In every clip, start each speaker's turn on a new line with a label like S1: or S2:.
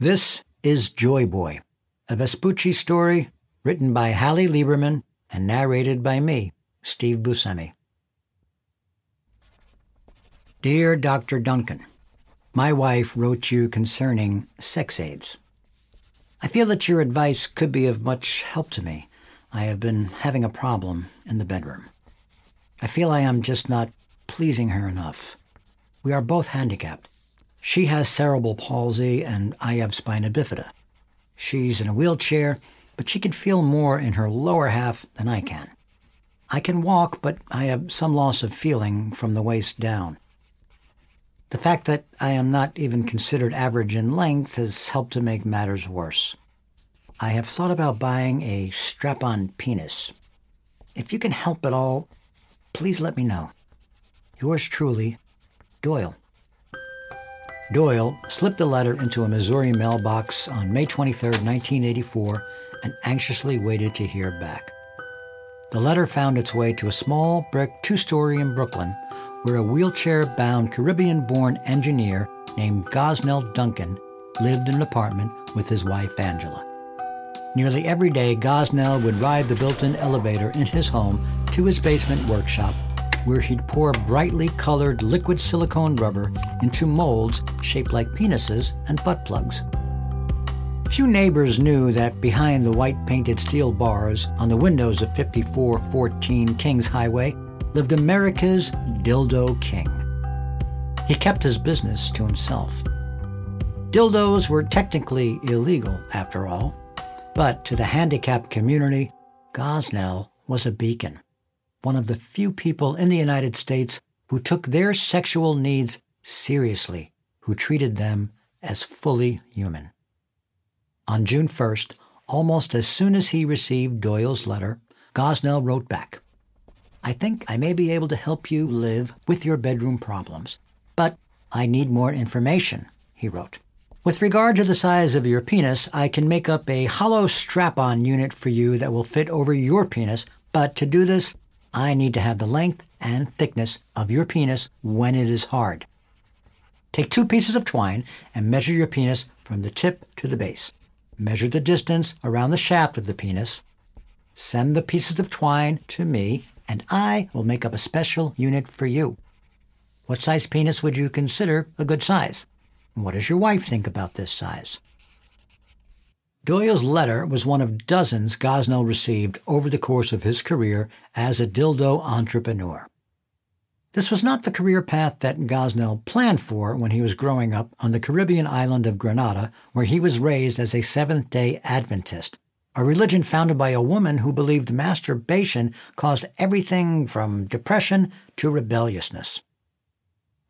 S1: This is Joy Boy, a Vespucci story written by Hallie Lieberman and narrated by me, Steve Buscemi. Dear Dr. Duncan, my wife wrote you concerning sex aids. I feel that your advice could be of much help to me. I have been having a problem in the bedroom. I feel I am just not pleasing her enough. We are both handicapped. She has cerebral palsy and I have spina bifida. She's in a wheelchair, but she can feel more in her lower half than I can. I can walk, but I have some loss of feeling from the waist down. The fact that I am not even considered average in length has helped to make matters worse. I have thought about buying a strap on penis. If you can help at all, please let me know. Yours truly, Doyle. Doyle slipped the letter into a Missouri mailbox on May 23, 1984, and anxiously waited to hear back. The letter found its way to a small brick two story in Brooklyn, where a wheelchair bound Caribbean born engineer named Gosnell Duncan lived in an apartment with his wife Angela. Nearly every day, Gosnell would ride the built in elevator in his home to his basement workshop where he'd pour brightly colored liquid silicone rubber into molds shaped like penises and butt plugs. Few neighbors knew that behind the white painted steel bars on the windows of 5414 Kings Highway lived America's Dildo King. He kept his business to himself. Dildos were technically illegal, after all, but to the handicapped community, Gosnell was a beacon one of the few people in the United States who took their sexual needs seriously, who treated them as fully human. On June 1st, almost as soon as he received Doyle's letter, Gosnell wrote back I think I may be able to help you live with your bedroom problems, but I need more information, he wrote. With regard to the size of your penis, I can make up a hollow strap on unit for you that will fit over your penis, but to do this, I need to have the length and thickness of your penis when it is hard. Take two pieces of twine and measure your penis from the tip to the base. Measure the distance around the shaft of the penis. Send the pieces of twine to me, and I will make up a special unit for you. What size penis would you consider a good size? What does your wife think about this size? Doyle's letter was one of dozens Gosnell received over the course of his career as a dildo entrepreneur. This was not the career path that Gosnell planned for when he was growing up on the Caribbean island of Grenada, where he was raised as a Seventh day Adventist, a religion founded by a woman who believed masturbation caused everything from depression to rebelliousness.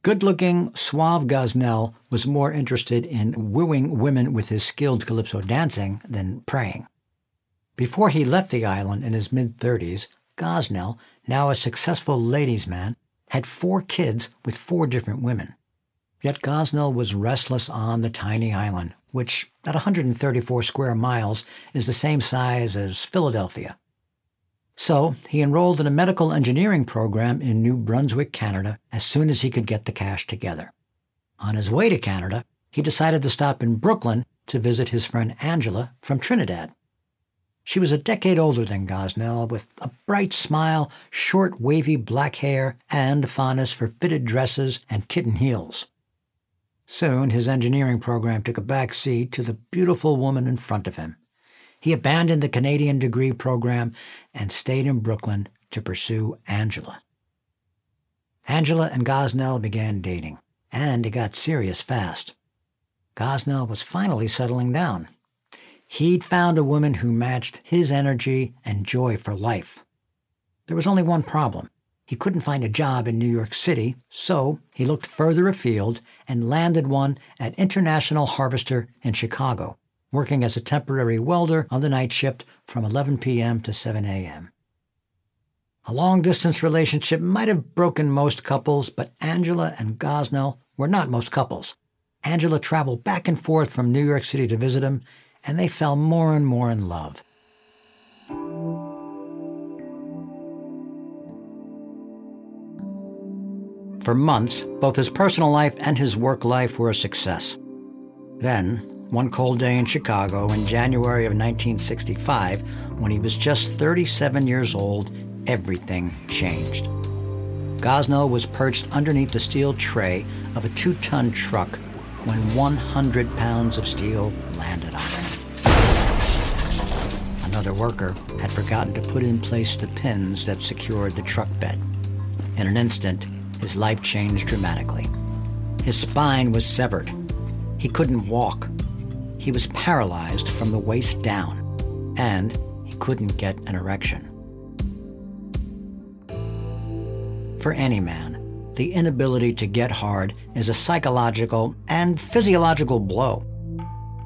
S1: Good looking, suave Gosnell was more interested in wooing women with his skilled calypso dancing than praying. Before he left the island in his mid 30s, Gosnell, now a successful ladies' man, had four kids with four different women. Yet Gosnell was restless on the tiny island, which, at 134 square miles, is the same size as Philadelphia. So he enrolled in a medical engineering program in New Brunswick, Canada, as soon as he could get the cash together. On his way to Canada, he decided to stop in Brooklyn to visit his friend Angela from Trinidad. She was a decade older than Gosnell, with a bright smile, short, wavy black hair, and a fondness for fitted dresses and kitten heels. Soon his engineering program took a back seat to the beautiful woman in front of him. He abandoned the Canadian degree program and stayed in Brooklyn to pursue Angela. Angela and Gosnell began dating, and it got serious fast. Gosnell was finally settling down. He'd found a woman who matched his energy and joy for life. There was only one problem. He couldn't find a job in New York City, so he looked further afield and landed one at International Harvester in Chicago working as a temporary welder on the night shift from 11 p.m. to 7 a.m. A long distance relationship might have broken most couples, but Angela and Gosnell were not most couples. Angela traveled back and forth from New York City to visit him, and they fell more and more in love. For months, both his personal life and his work life were a success. Then, one cold day in Chicago in January of 1965, when he was just 37 years old, everything changed. Gosnell was perched underneath the steel tray of a two ton truck when 100 pounds of steel landed on him. Another worker had forgotten to put in place the pins that secured the truck bed. In an instant, his life changed dramatically. His spine was severed. He couldn't walk. He was paralyzed from the waist down, and he couldn't get an erection. For any man, the inability to get hard is a psychological and physiological blow.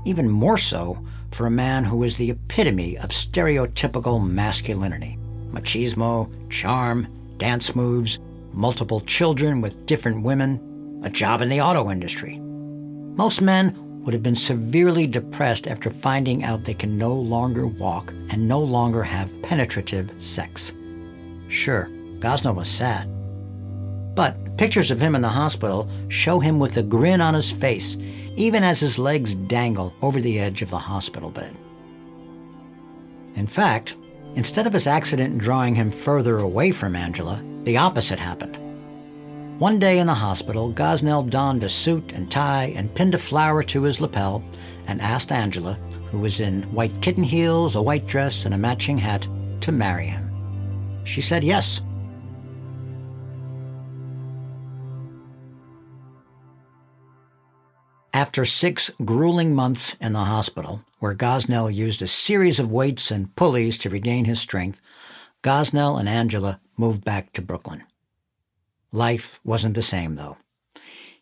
S1: Even more so for a man who is the epitome of stereotypical masculinity machismo, charm, dance moves, multiple children with different women, a job in the auto industry. Most men would have been severely depressed after finding out they can no longer walk and no longer have penetrative sex. Sure, Gosnell was sad. But pictures of him in the hospital show him with a grin on his face, even as his legs dangle over the edge of the hospital bed. In fact, instead of his accident drawing him further away from Angela, the opposite happened. One day in the hospital, Gosnell donned a suit and tie and pinned a flower to his lapel and asked Angela, who was in white kitten heels, a white dress, and a matching hat, to marry him. She said yes. After six grueling months in the hospital, where Gosnell used a series of weights and pulleys to regain his strength, Gosnell and Angela moved back to Brooklyn. Life wasn't the same, though.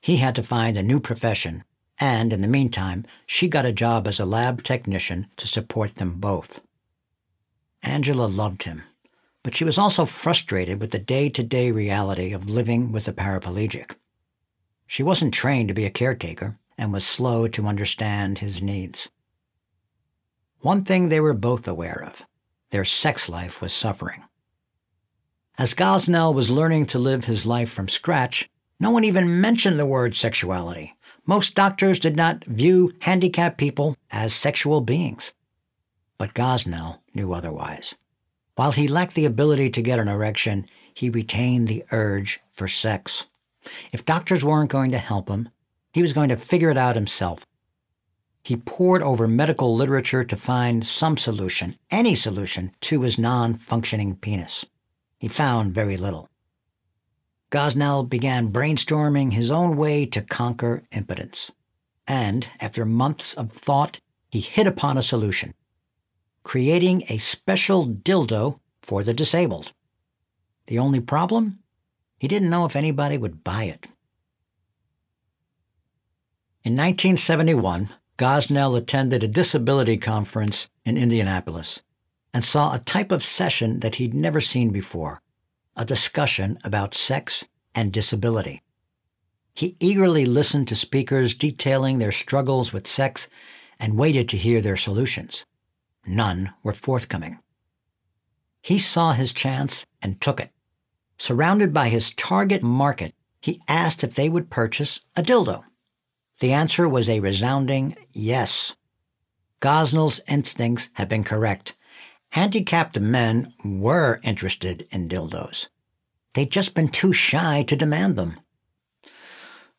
S1: He had to find a new profession, and in the meantime, she got a job as a lab technician to support them both. Angela loved him, but she was also frustrated with the day to day reality of living with a paraplegic. She wasn't trained to be a caretaker and was slow to understand his needs. One thing they were both aware of their sex life was suffering. As Gosnell was learning to live his life from scratch, no one even mentioned the word sexuality. Most doctors did not view handicapped people as sexual beings. But Gosnell knew otherwise. While he lacked the ability to get an erection, he retained the urge for sex. If doctors weren't going to help him, he was going to figure it out himself. He pored over medical literature to find some solution, any solution, to his non functioning penis. He found very little. Gosnell began brainstorming his own way to conquer impotence. And after months of thought, he hit upon a solution creating a special dildo for the disabled. The only problem? He didn't know if anybody would buy it. In 1971, Gosnell attended a disability conference in Indianapolis and saw a type of session that he'd never seen before a discussion about sex and disability. He eagerly listened to speakers detailing their struggles with sex and waited to hear their solutions. None were forthcoming. He saw his chance and took it. Surrounded by his target market, he asked if they would purchase a dildo. The answer was a resounding yes. Gosnell's instincts had been correct. Handicapped men were interested in dildos. They'd just been too shy to demand them.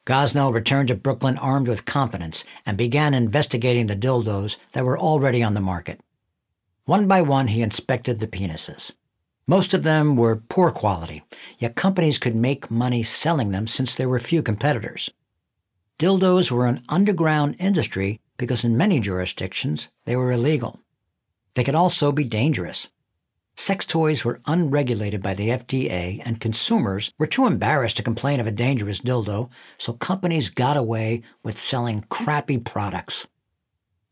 S1: Gosnell returned to Brooklyn armed with confidence and began investigating the dildos that were already on the market. One by one, he inspected the penises. Most of them were poor quality, yet companies could make money selling them since there were few competitors. Dildos were an underground industry because in many jurisdictions they were illegal. They could also be dangerous. Sex toys were unregulated by the FDA, and consumers were too embarrassed to complain of a dangerous dildo, so companies got away with selling crappy products.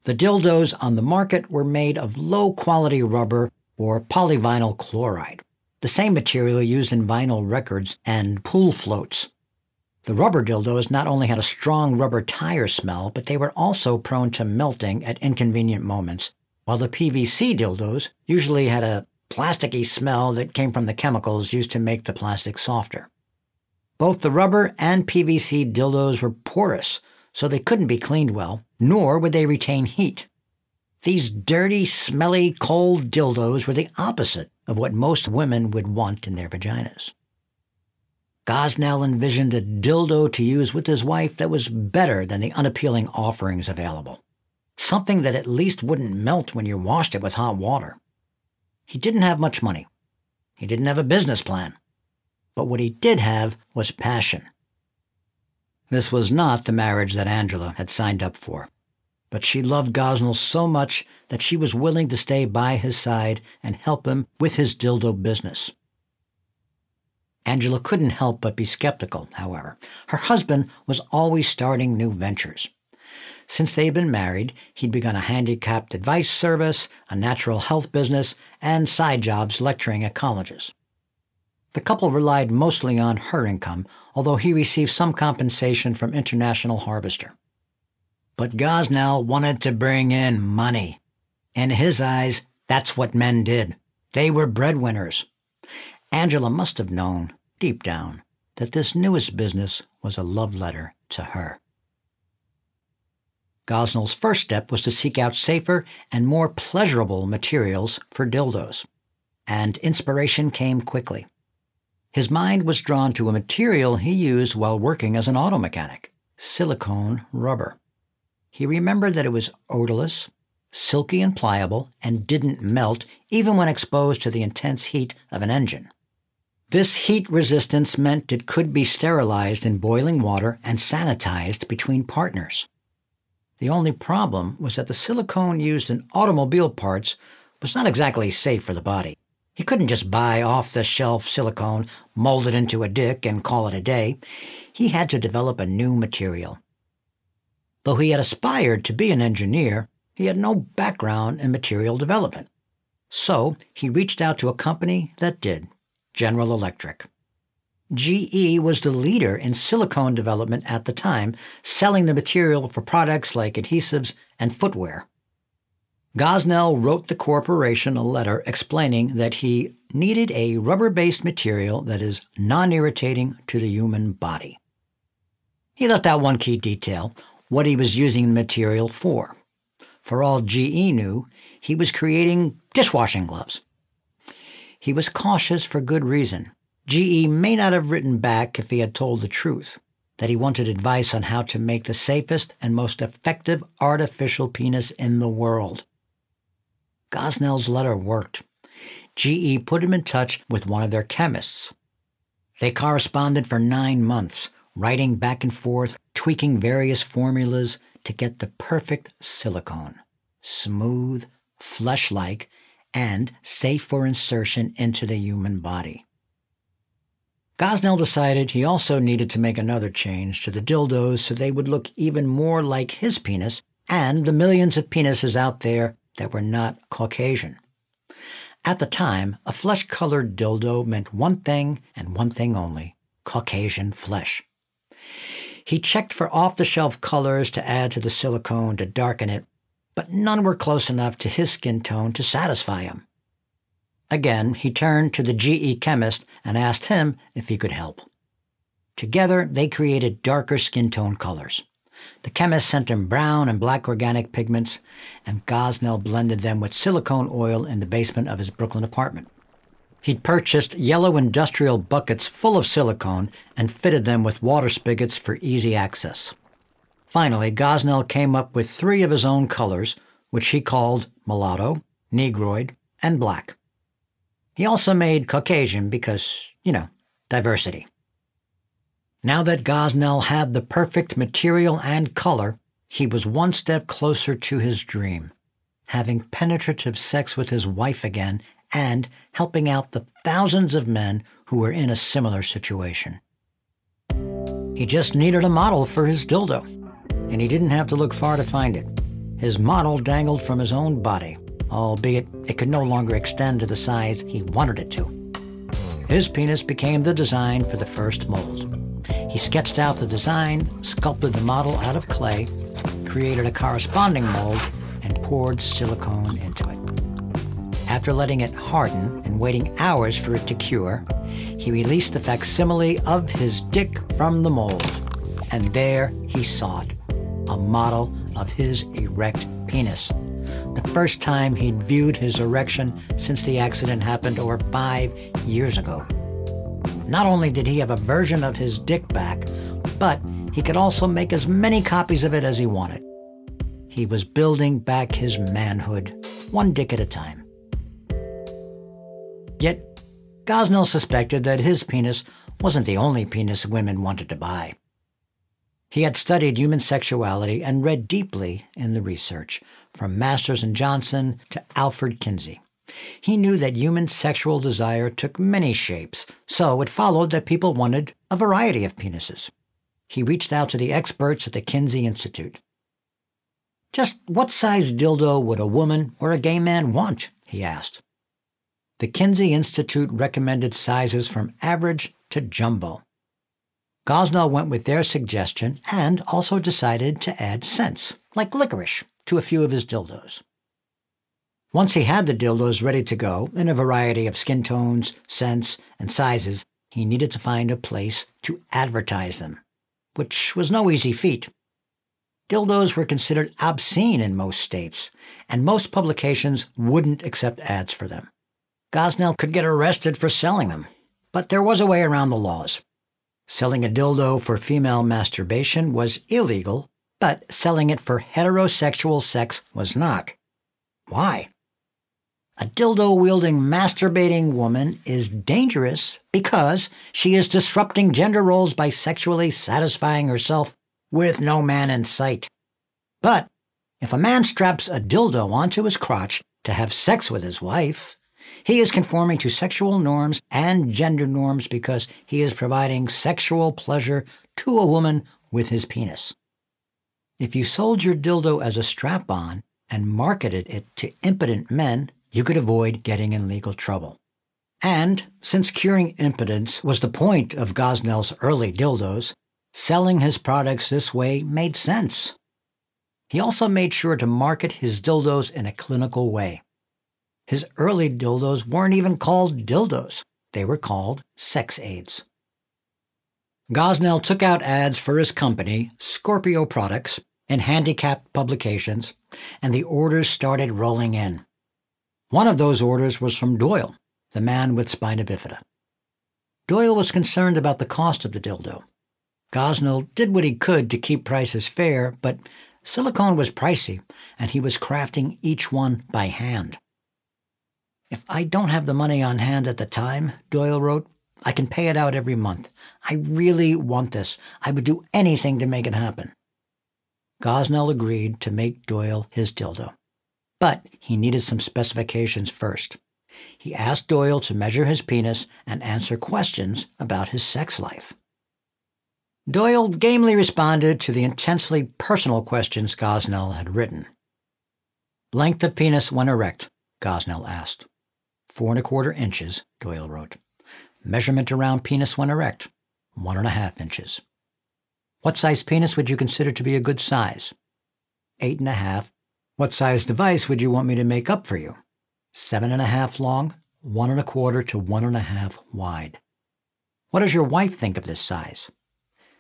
S1: The dildos on the market were made of low quality rubber or polyvinyl chloride, the same material used in vinyl records and pool floats. The rubber dildos not only had a strong rubber tire smell, but they were also prone to melting at inconvenient moments while the PVC dildos usually had a plasticky smell that came from the chemicals used to make the plastic softer. Both the rubber and PVC dildos were porous, so they couldn't be cleaned well, nor would they retain heat. These dirty, smelly, cold dildos were the opposite of what most women would want in their vaginas. Gosnell envisioned a dildo to use with his wife that was better than the unappealing offerings available. Something that at least wouldn't melt when you washed it with hot water. He didn't have much money. He didn't have a business plan. But what he did have was passion. This was not the marriage that Angela had signed up for. But she loved Gosnell so much that she was willing to stay by his side and help him with his dildo business. Angela couldn't help but be skeptical, however. Her husband was always starting new ventures. Since they had been married, he'd begun a handicapped advice service, a natural health business, and side jobs lecturing at colleges. The couple relied mostly on her income, although he received some compensation from International Harvester. But Gosnell wanted to bring in money. In his eyes, that's what men did. They were breadwinners. Angela must have known, deep down, that this newest business was a love letter to her. Gosnell's first step was to seek out safer and more pleasurable materials for dildos. And inspiration came quickly. His mind was drawn to a material he used while working as an auto mechanic silicone rubber. He remembered that it was odorless, silky and pliable, and didn't melt even when exposed to the intense heat of an engine. This heat resistance meant it could be sterilized in boiling water and sanitized between partners. The only problem was that the silicone used in automobile parts was not exactly safe for the body. He couldn't just buy off the shelf silicone, mold it into a dick, and call it a day. He had to develop a new material. Though he had aspired to be an engineer, he had no background in material development. So he reached out to a company that did General Electric. GE was the leader in silicone development at the time, selling the material for products like adhesives and footwear. Gosnell wrote the corporation a letter explaining that he needed a rubber based material that is non irritating to the human body. He left out one key detail what he was using the material for. For all GE knew, he was creating dishwashing gloves. He was cautious for good reason. GE may not have written back if he had told the truth, that he wanted advice on how to make the safest and most effective artificial penis in the world. Gosnell's letter worked. GE put him in touch with one of their chemists. They corresponded for nine months, writing back and forth, tweaking various formulas to get the perfect silicone smooth, flesh like, and safe for insertion into the human body. Gosnell decided he also needed to make another change to the dildos so they would look even more like his penis and the millions of penises out there that were not Caucasian. At the time, a flesh colored dildo meant one thing and one thing only Caucasian flesh. He checked for off the shelf colors to add to the silicone to darken it, but none were close enough to his skin tone to satisfy him. Again, he turned to the GE chemist and asked him if he could help. Together, they created darker skin tone colors. The chemist sent him brown and black organic pigments, and Gosnell blended them with silicone oil in the basement of his Brooklyn apartment. He'd purchased yellow industrial buckets full of silicone and fitted them with water spigots for easy access. Finally, Gosnell came up with three of his own colors, which he called mulatto, negroid, and black. He also made Caucasian because, you know, diversity. Now that Gosnell had the perfect material and color, he was one step closer to his dream, having penetrative sex with his wife again and helping out the thousands of men who were in a similar situation. He just needed a model for his dildo, and he didn't have to look far to find it. His model dangled from his own body albeit it could no longer extend to the size he wanted it to. His penis became the design for the first mold. He sketched out the design, sculpted the model out of clay, created a corresponding mold, and poured silicone into it. After letting it harden and waiting hours for it to cure, he released the facsimile of his dick from the mold. And there he saw it a model of his erect penis. The first time he'd viewed his erection since the accident happened over five years ago. Not only did he have a version of his dick back, but he could also make as many copies of it as he wanted. He was building back his manhood, one dick at a time. Yet, Gosnell suspected that his penis wasn't the only penis women wanted to buy. He had studied human sexuality and read deeply in the research, from Masters and Johnson to Alfred Kinsey. He knew that human sexual desire took many shapes, so it followed that people wanted a variety of penises. He reached out to the experts at the Kinsey Institute. Just what size dildo would a woman or a gay man want? he asked. The Kinsey Institute recommended sizes from average to jumbo. Gosnell went with their suggestion and also decided to add scents, like licorice, to a few of his dildos. Once he had the dildos ready to go in a variety of skin tones, scents, and sizes, he needed to find a place to advertise them, which was no easy feat. Dildos were considered obscene in most states, and most publications wouldn't accept ads for them. Gosnell could get arrested for selling them, but there was a way around the laws. Selling a dildo for female masturbation was illegal, but selling it for heterosexual sex was not. Why? A dildo wielding masturbating woman is dangerous because she is disrupting gender roles by sexually satisfying herself with no man in sight. But if a man straps a dildo onto his crotch to have sex with his wife, he is conforming to sexual norms and gender norms because he is providing sexual pleasure to a woman with his penis. If you sold your dildo as a strap on and marketed it to impotent men, you could avoid getting in legal trouble. And since curing impotence was the point of Gosnell's early dildos, selling his products this way made sense. He also made sure to market his dildos in a clinical way. His early dildos weren't even called dildos, they were called sex aids. Gosnell took out ads for his company, Scorpio Products, in handicapped publications, and the orders started rolling in. One of those orders was from Doyle, the man with spina bifida. Doyle was concerned about the cost of the dildo. Gosnell did what he could to keep prices fair, but silicone was pricey, and he was crafting each one by hand. If I don't have the money on hand at the time, Doyle wrote, I can pay it out every month. I really want this. I would do anything to make it happen. Gosnell agreed to make Doyle his dildo. But he needed some specifications first. He asked Doyle to measure his penis and answer questions about his sex life. Doyle gamely responded to the intensely personal questions Gosnell had written. Length of penis when erect, Gosnell asked. Four and a quarter inches, Doyle wrote. Measurement around penis when erect, one and a half inches. What size penis would you consider to be a good size? Eight and a half. What size device would you want me to make up for you? Seven and a half long, one and a quarter to one and a half wide. What does your wife think of this size?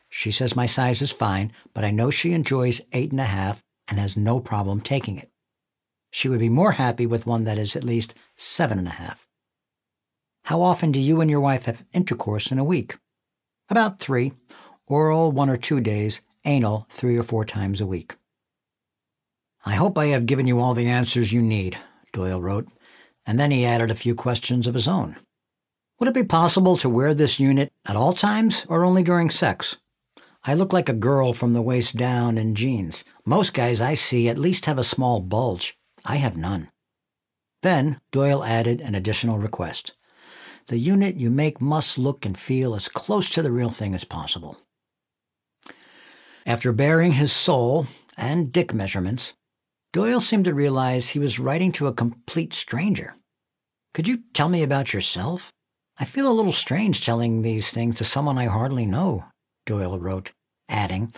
S1: She says my size is fine, but I know she enjoys eight and a half and has no problem taking it. She would be more happy with one that is at least seven and a half. How often do you and your wife have intercourse in a week? About three. Oral one or two days, anal three or four times a week. I hope I have given you all the answers you need, Doyle wrote, and then he added a few questions of his own. Would it be possible to wear this unit at all times or only during sex? I look like a girl from the waist down in jeans. Most guys I see at least have a small bulge. I have none. Then Doyle added an additional request. The unit you make must look and feel as close to the real thing as possible. After bearing his soul and dick measurements, Doyle seemed to realize he was writing to a complete stranger. Could you tell me about yourself? I feel a little strange telling these things to someone I hardly know, Doyle wrote, adding,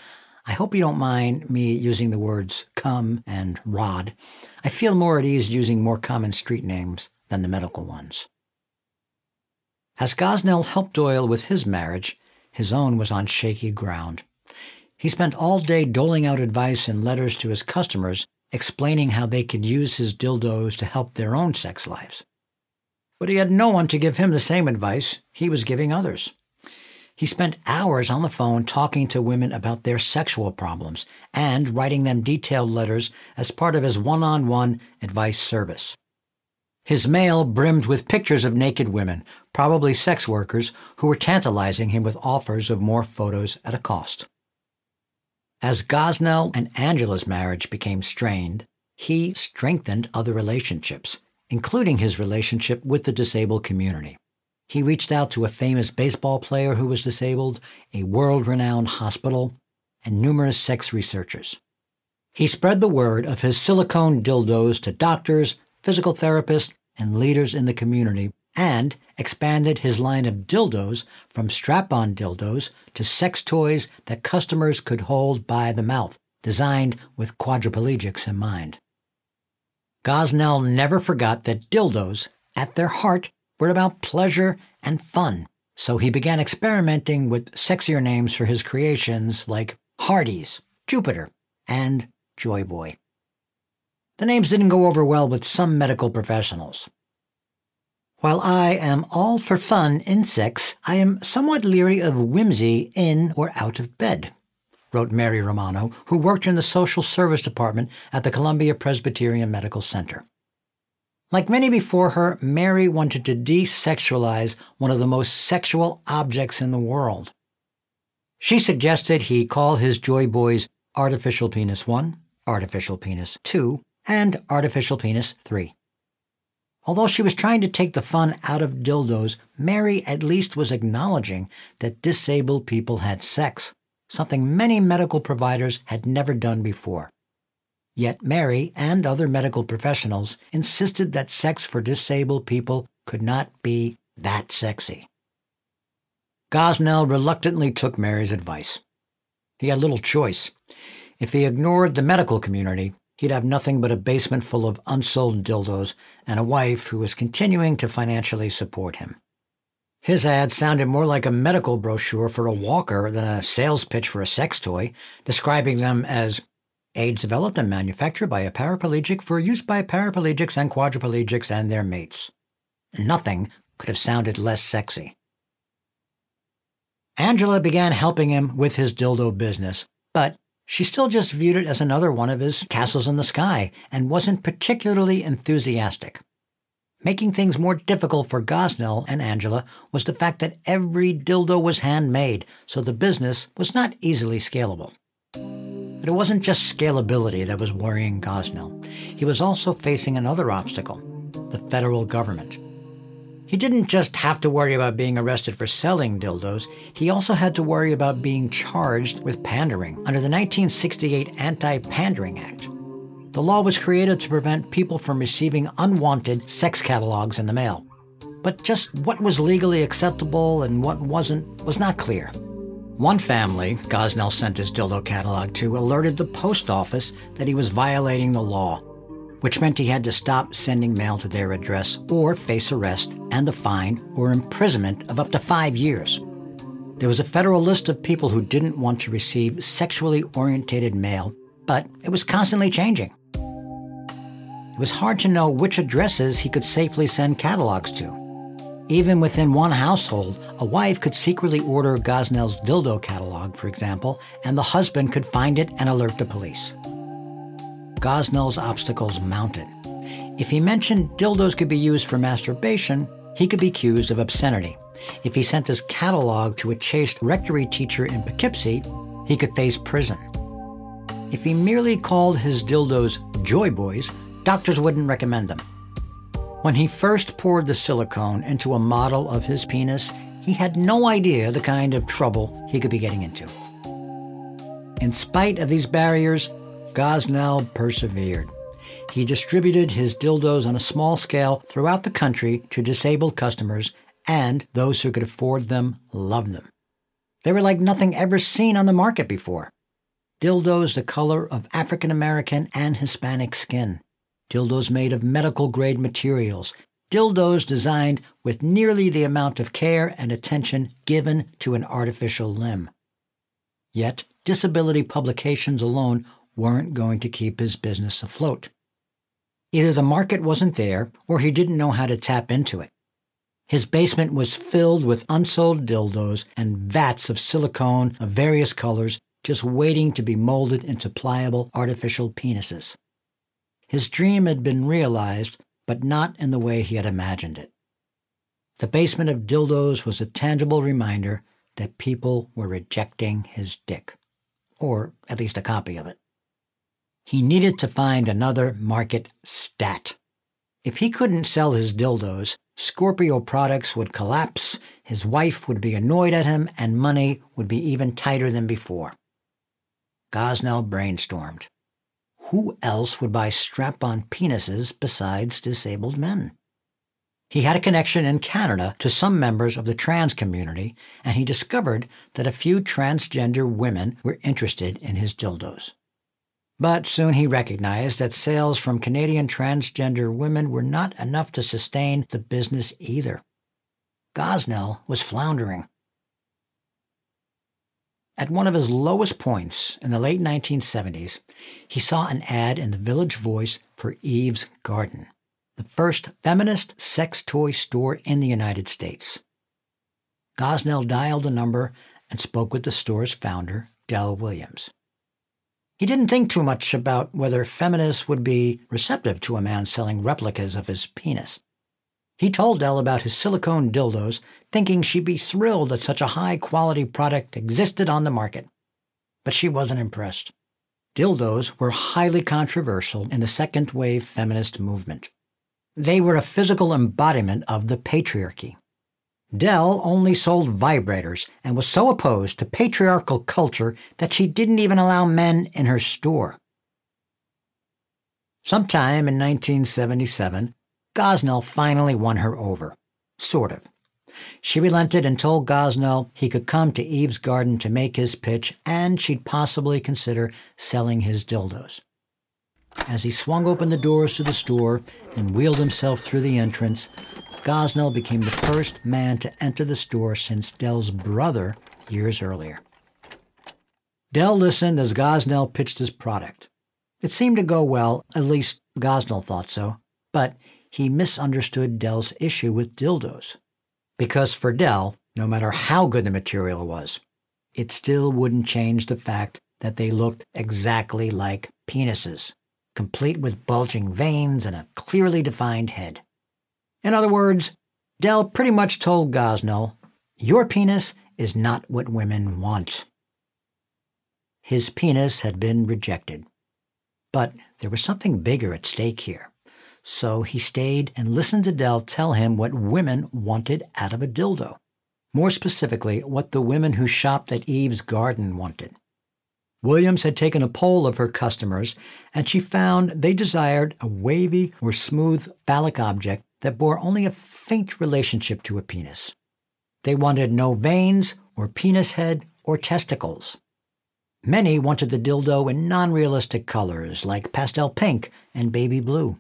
S1: I hope you don't mind me using the words come and rod. I feel more at ease using more common street names than the medical ones. As Gosnell helped Doyle with his marriage, his own was on shaky ground. He spent all day doling out advice in letters to his customers, explaining how they could use his dildos to help their own sex lives. But he had no one to give him the same advice he was giving others. He spent hours on the phone talking to women about their sexual problems and writing them detailed letters as part of his one on one advice service. His mail brimmed with pictures of naked women, probably sex workers, who were tantalizing him with offers of more photos at a cost. As Gosnell and Angela's marriage became strained, he strengthened other relationships, including his relationship with the disabled community. He reached out to a famous baseball player who was disabled, a world renowned hospital, and numerous sex researchers. He spread the word of his silicone dildos to doctors, physical therapists, and leaders in the community, and expanded his line of dildos from strap on dildos to sex toys that customers could hold by the mouth, designed with quadriplegics in mind. Gosnell never forgot that dildos, at their heart, were about pleasure and fun, so he began experimenting with sexier names for his creations like Hardee's, Jupiter, and Joy Boy. The names didn't go over well with some medical professionals. While I am all for fun in sex, I am somewhat leery of whimsy in or out of bed, wrote Mary Romano, who worked in the social service department at the Columbia Presbyterian Medical Center. Like many before her, Mary wanted to desexualize one of the most sexual objects in the world. She suggested he call his Joy Boys Artificial Penis 1, Artificial Penis 2, and Artificial Penis 3. Although she was trying to take the fun out of dildos, Mary at least was acknowledging that disabled people had sex, something many medical providers had never done before. Yet Mary and other medical professionals insisted that sex for disabled people could not be that sexy. Gosnell reluctantly took Mary's advice. He had little choice. If he ignored the medical community, he'd have nothing but a basement full of unsold dildos and a wife who was continuing to financially support him. His ad sounded more like a medical brochure for a walker than a sales pitch for a sex toy, describing them as AIDS developed and manufactured by a paraplegic for use by paraplegics and quadriplegics and their mates. Nothing could have sounded less sexy. Angela began helping him with his dildo business, but she still just viewed it as another one of his castles in the sky and wasn't particularly enthusiastic. Making things more difficult for Gosnell and Angela was the fact that every dildo was handmade, so the business was not easily scalable. But it wasn't just scalability that was worrying Gosnell. He was also facing another obstacle the federal government. He didn't just have to worry about being arrested for selling dildos, he also had to worry about being charged with pandering under the 1968 Anti Pandering Act. The law was created to prevent people from receiving unwanted sex catalogs in the mail. But just what was legally acceptable and what wasn't was not clear. One family Gosnell sent his dildo catalog to alerted the post office that he was violating the law, which meant he had to stop sending mail to their address or face arrest and a fine or imprisonment of up to five years. There was a federal list of people who didn't want to receive sexually orientated mail, but it was constantly changing. It was hard to know which addresses he could safely send catalogs to. Even within one household, a wife could secretly order Gosnell's dildo catalog, for example, and the husband could find it and alert the police. Gosnell's obstacles mounted. If he mentioned dildos could be used for masturbation, he could be accused of obscenity. If he sent his catalog to a chaste rectory teacher in Poughkeepsie, he could face prison. If he merely called his dildos Joy Boys, doctors wouldn't recommend them. When he first poured the silicone into a model of his penis, he had no idea the kind of trouble he could be getting into. In spite of these barriers, Gosnell persevered. He distributed his dildos on a small scale throughout the country to disabled customers, and those who could afford them loved them. They were like nothing ever seen on the market before. Dildos the color of African American and Hispanic skin dildos made of medical grade materials, dildos designed with nearly the amount of care and attention given to an artificial limb. Yet, disability publications alone weren't going to keep his business afloat. Either the market wasn't there or he didn't know how to tap into it. His basement was filled with unsold dildos and vats of silicone of various colors just waiting to be molded into pliable artificial penises. His dream had been realized, but not in the way he had imagined it. The basement of dildos was a tangible reminder that people were rejecting his dick, or at least a copy of it. He needed to find another market stat. If he couldn't sell his dildos, Scorpio products would collapse, his wife would be annoyed at him, and money would be even tighter than before. Gosnell brainstormed. Who else would buy strap on penises besides disabled men? He had a connection in Canada to some members of the trans community, and he discovered that a few transgender women were interested in his dildos. But soon he recognized that sales from Canadian transgender women were not enough to sustain the business either. Gosnell was floundering. At one of his lowest points in the late 1970s, he saw an ad in the Village Voice for Eve's Garden, the first feminist sex toy store in the United States. Gosnell dialed the number and spoke with the store's founder, Dell Williams. He didn't think too much about whether feminists would be receptive to a man selling replicas of his penis. He told Dell about his silicone dildos, thinking she'd be thrilled that such a high quality product existed on the market. But she wasn't impressed. Dildos were highly controversial in the second wave feminist movement. They were a physical embodiment of the patriarchy. Dell only sold vibrators and was so opposed to patriarchal culture that she didn't even allow men in her store. Sometime in 1977, Gosnell finally won her over. Sort of. She relented and told Gosnell he could come to Eve's garden to make his pitch and she'd possibly consider selling his dildos. As he swung open the doors to the store and wheeled himself through the entrance, Gosnell became the first man to enter the store since Dell's brother years earlier. Dell listened as Gosnell pitched his product. It seemed to go well, at least Gosnell thought so, but he misunderstood Dell's issue with dildos. Because for Dell, no matter how good the material was, it still wouldn't change the fact that they looked exactly like penises, complete with bulging veins and a clearly defined head. In other words, Dell pretty much told Gosnell, Your penis is not what women want. His penis had been rejected. But there was something bigger at stake here. So he stayed and listened to Dell tell him what women wanted out of a dildo. More specifically, what the women who shopped at Eve's garden wanted. Williams had taken a poll of her customers, and she found they desired a wavy or smooth phallic object that bore only a faint relationship to a penis. They wanted no veins or penis head or testicles. Many wanted the dildo in non realistic colors like pastel pink and baby blue.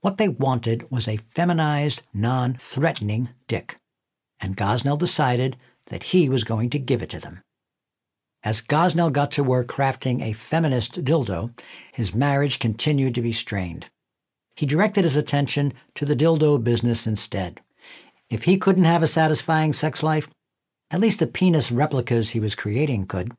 S1: What they wanted was a feminized, non threatening dick, and Gosnell decided that he was going to give it to them. As Gosnell got to work crafting a feminist dildo, his marriage continued to be strained he directed his attention to the dildo business instead. If he couldn't have a satisfying sex life, at least the penis replicas he was creating could.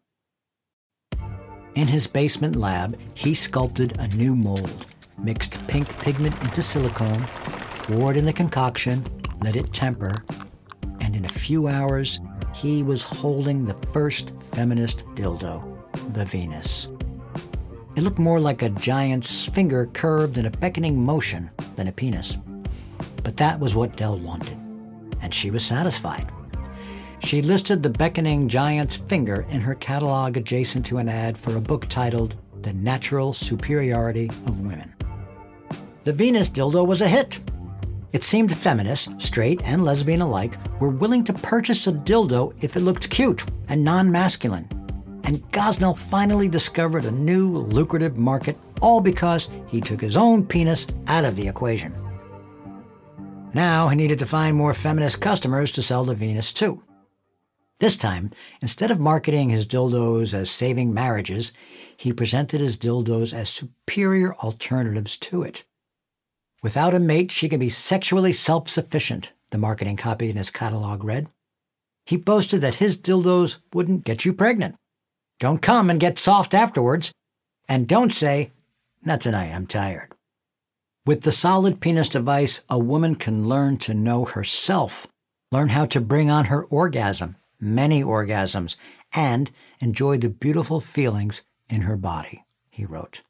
S1: In his basement lab, he sculpted a new mold, mixed pink pigment into silicone, poured in the concoction, let it temper, and in a few hours, he was holding the first feminist dildo, the Venus. It looked more like a giant's finger curved in a beckoning motion than a penis. But that was what Dell wanted, and she was satisfied. She listed the beckoning giant's finger in her catalog adjacent to an ad for a book titled The Natural Superiority of Women. The Venus dildo was a hit. It seemed feminists, straight and lesbian alike, were willing to purchase a dildo if it looked cute and non masculine and Gosnell finally discovered a new lucrative market, all because he took his own penis out of the equation. Now he needed to find more feminist customers to sell the Venus to. This time, instead of marketing his dildos as saving marriages, he presented his dildos as superior alternatives to it. Without a mate, she can be sexually self sufficient, the marketing copy in his catalog read. He boasted that his dildos wouldn't get you pregnant. Don't come and get soft afterwards. And don't say, Not tonight, I'm tired. With the solid penis device, a woman can learn to know herself, learn how to bring on her orgasm, many orgasms, and enjoy the beautiful feelings in her body, he wrote.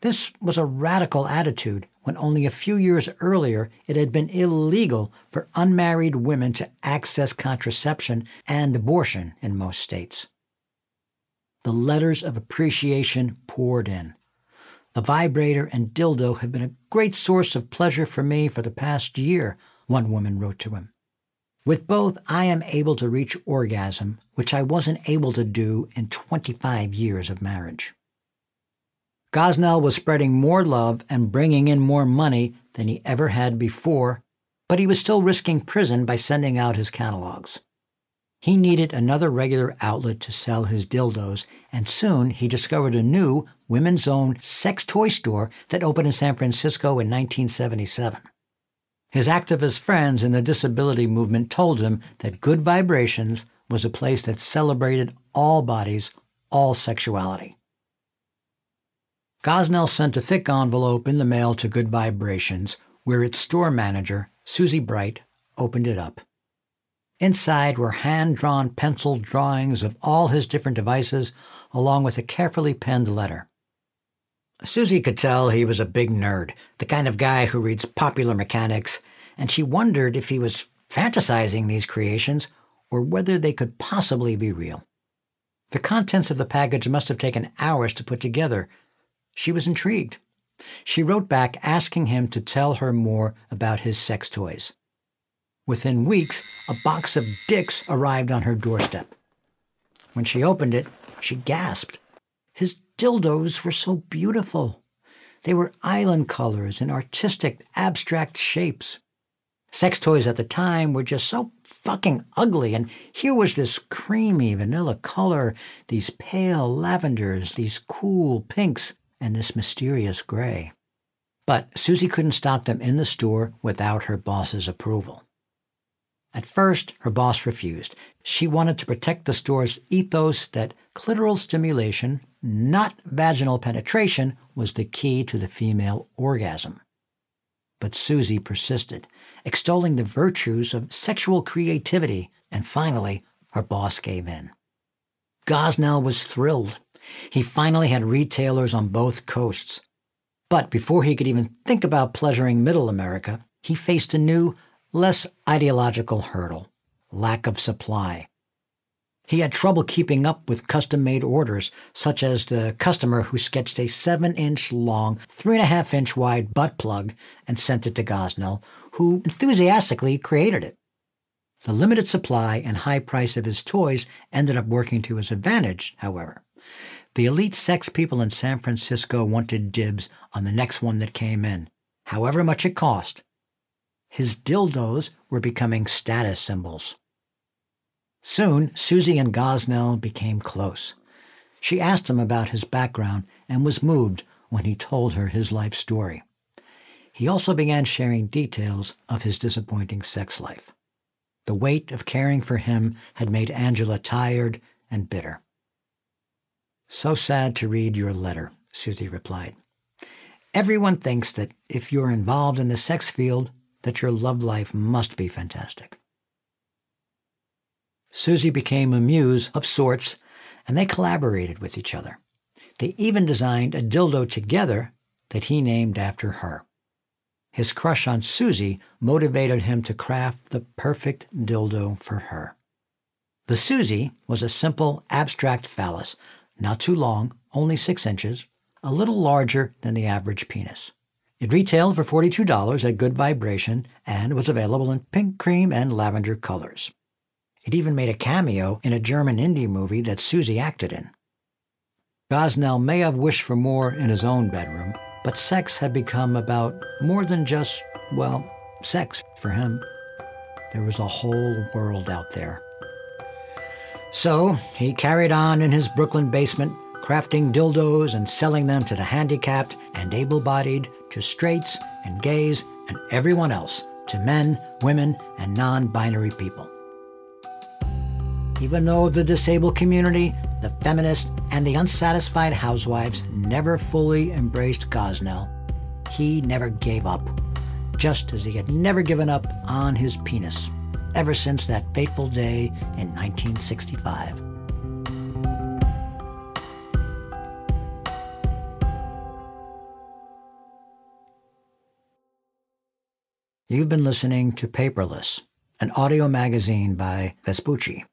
S1: This was a radical attitude when only a few years earlier it had been illegal for unmarried women to access contraception and abortion in most states. The letters of appreciation poured in. The vibrator and dildo have been a great source of pleasure for me for the past year, one woman wrote to him. With both, I am able to reach orgasm, which I wasn't able to do in 25 years of marriage. Gosnell was spreading more love and bringing in more money than he ever had before, but he was still risking prison by sending out his catalogs. He needed another regular outlet to sell his dildos, and soon he discovered a new women's own sex toy store that opened in San Francisco in 1977. His activist friends in the disability movement told him that Good Vibrations was a place that celebrated all bodies, all sexuality. Gosnell sent a thick envelope in the mail to Good Vibrations, where its store manager, Susie Bright, opened it up. Inside were hand drawn pencil drawings of all his different devices, along with a carefully penned letter. Susie could tell he was a big nerd, the kind of guy who reads popular mechanics, and she wondered if he was fantasizing these creations or whether they could possibly be real. The contents of the package must have taken hours to put together. She was intrigued. She wrote back asking him to tell her more about his sex toys. Within weeks, a box of dicks arrived on her doorstep. When she opened it, she gasped. His dildos were so beautiful. They were island colors and artistic, abstract shapes. Sex toys at the time were just so fucking ugly, and here was this creamy vanilla color, these pale lavenders, these cool pinks, and this mysterious gray. But Susie couldn't stop them in the store without her boss's approval. At first, her boss refused. She wanted to protect the store's ethos that clitoral stimulation, not vaginal penetration, was the key to the female orgasm. But Susie persisted, extolling the virtues of sexual creativity, and finally, her boss gave in. Gosnell was thrilled. He finally had retailers on both coasts. But before he could even think about pleasuring Middle America, he faced a new, less ideological hurdle lack of supply. He had trouble keeping up with custom made orders, such as the customer who sketched a 7 inch long, 3.5 inch wide butt plug and sent it to Gosnell, who enthusiastically created it. The limited supply and high price of his toys ended up working to his advantage, however. The elite sex people in San Francisco wanted dibs on the next one that came in, however much it cost. His dildos were becoming status symbols. Soon, Susie and Gosnell became close. She asked him about his background and was moved when he told her his life story. He also began sharing details of his disappointing sex life. The weight of caring for him had made Angela tired and bitter. So sad to read your letter, Susie replied. Everyone thinks that if you're involved in the sex field, that your love life must be fantastic. Susie became a muse of sorts, and they collaborated with each other. They even designed a dildo together that he named after her. His crush on Susie motivated him to craft the perfect dildo for her. The Susie was a simple, abstract phallus, not too long, only six inches, a little larger than the average penis. It retailed for $42 at Good Vibration and was available in pink, cream, and lavender colors. It even made a cameo in a German indie movie that Susie acted in. Gosnell may have wished for more in his own bedroom, but sex had become about more than just, well, sex for him. There was a whole world out there. So he carried on in his Brooklyn basement, crafting dildos and selling them to the handicapped and able bodied, to straights and gays and everyone else, to men, women, and non binary people. Even though the disabled community, the feminists, and the unsatisfied housewives never fully embraced Gosnell, he never gave up, just as he had never given up on his penis ever since that fateful day in 1965. You've been listening to Paperless, an audio magazine by Vespucci.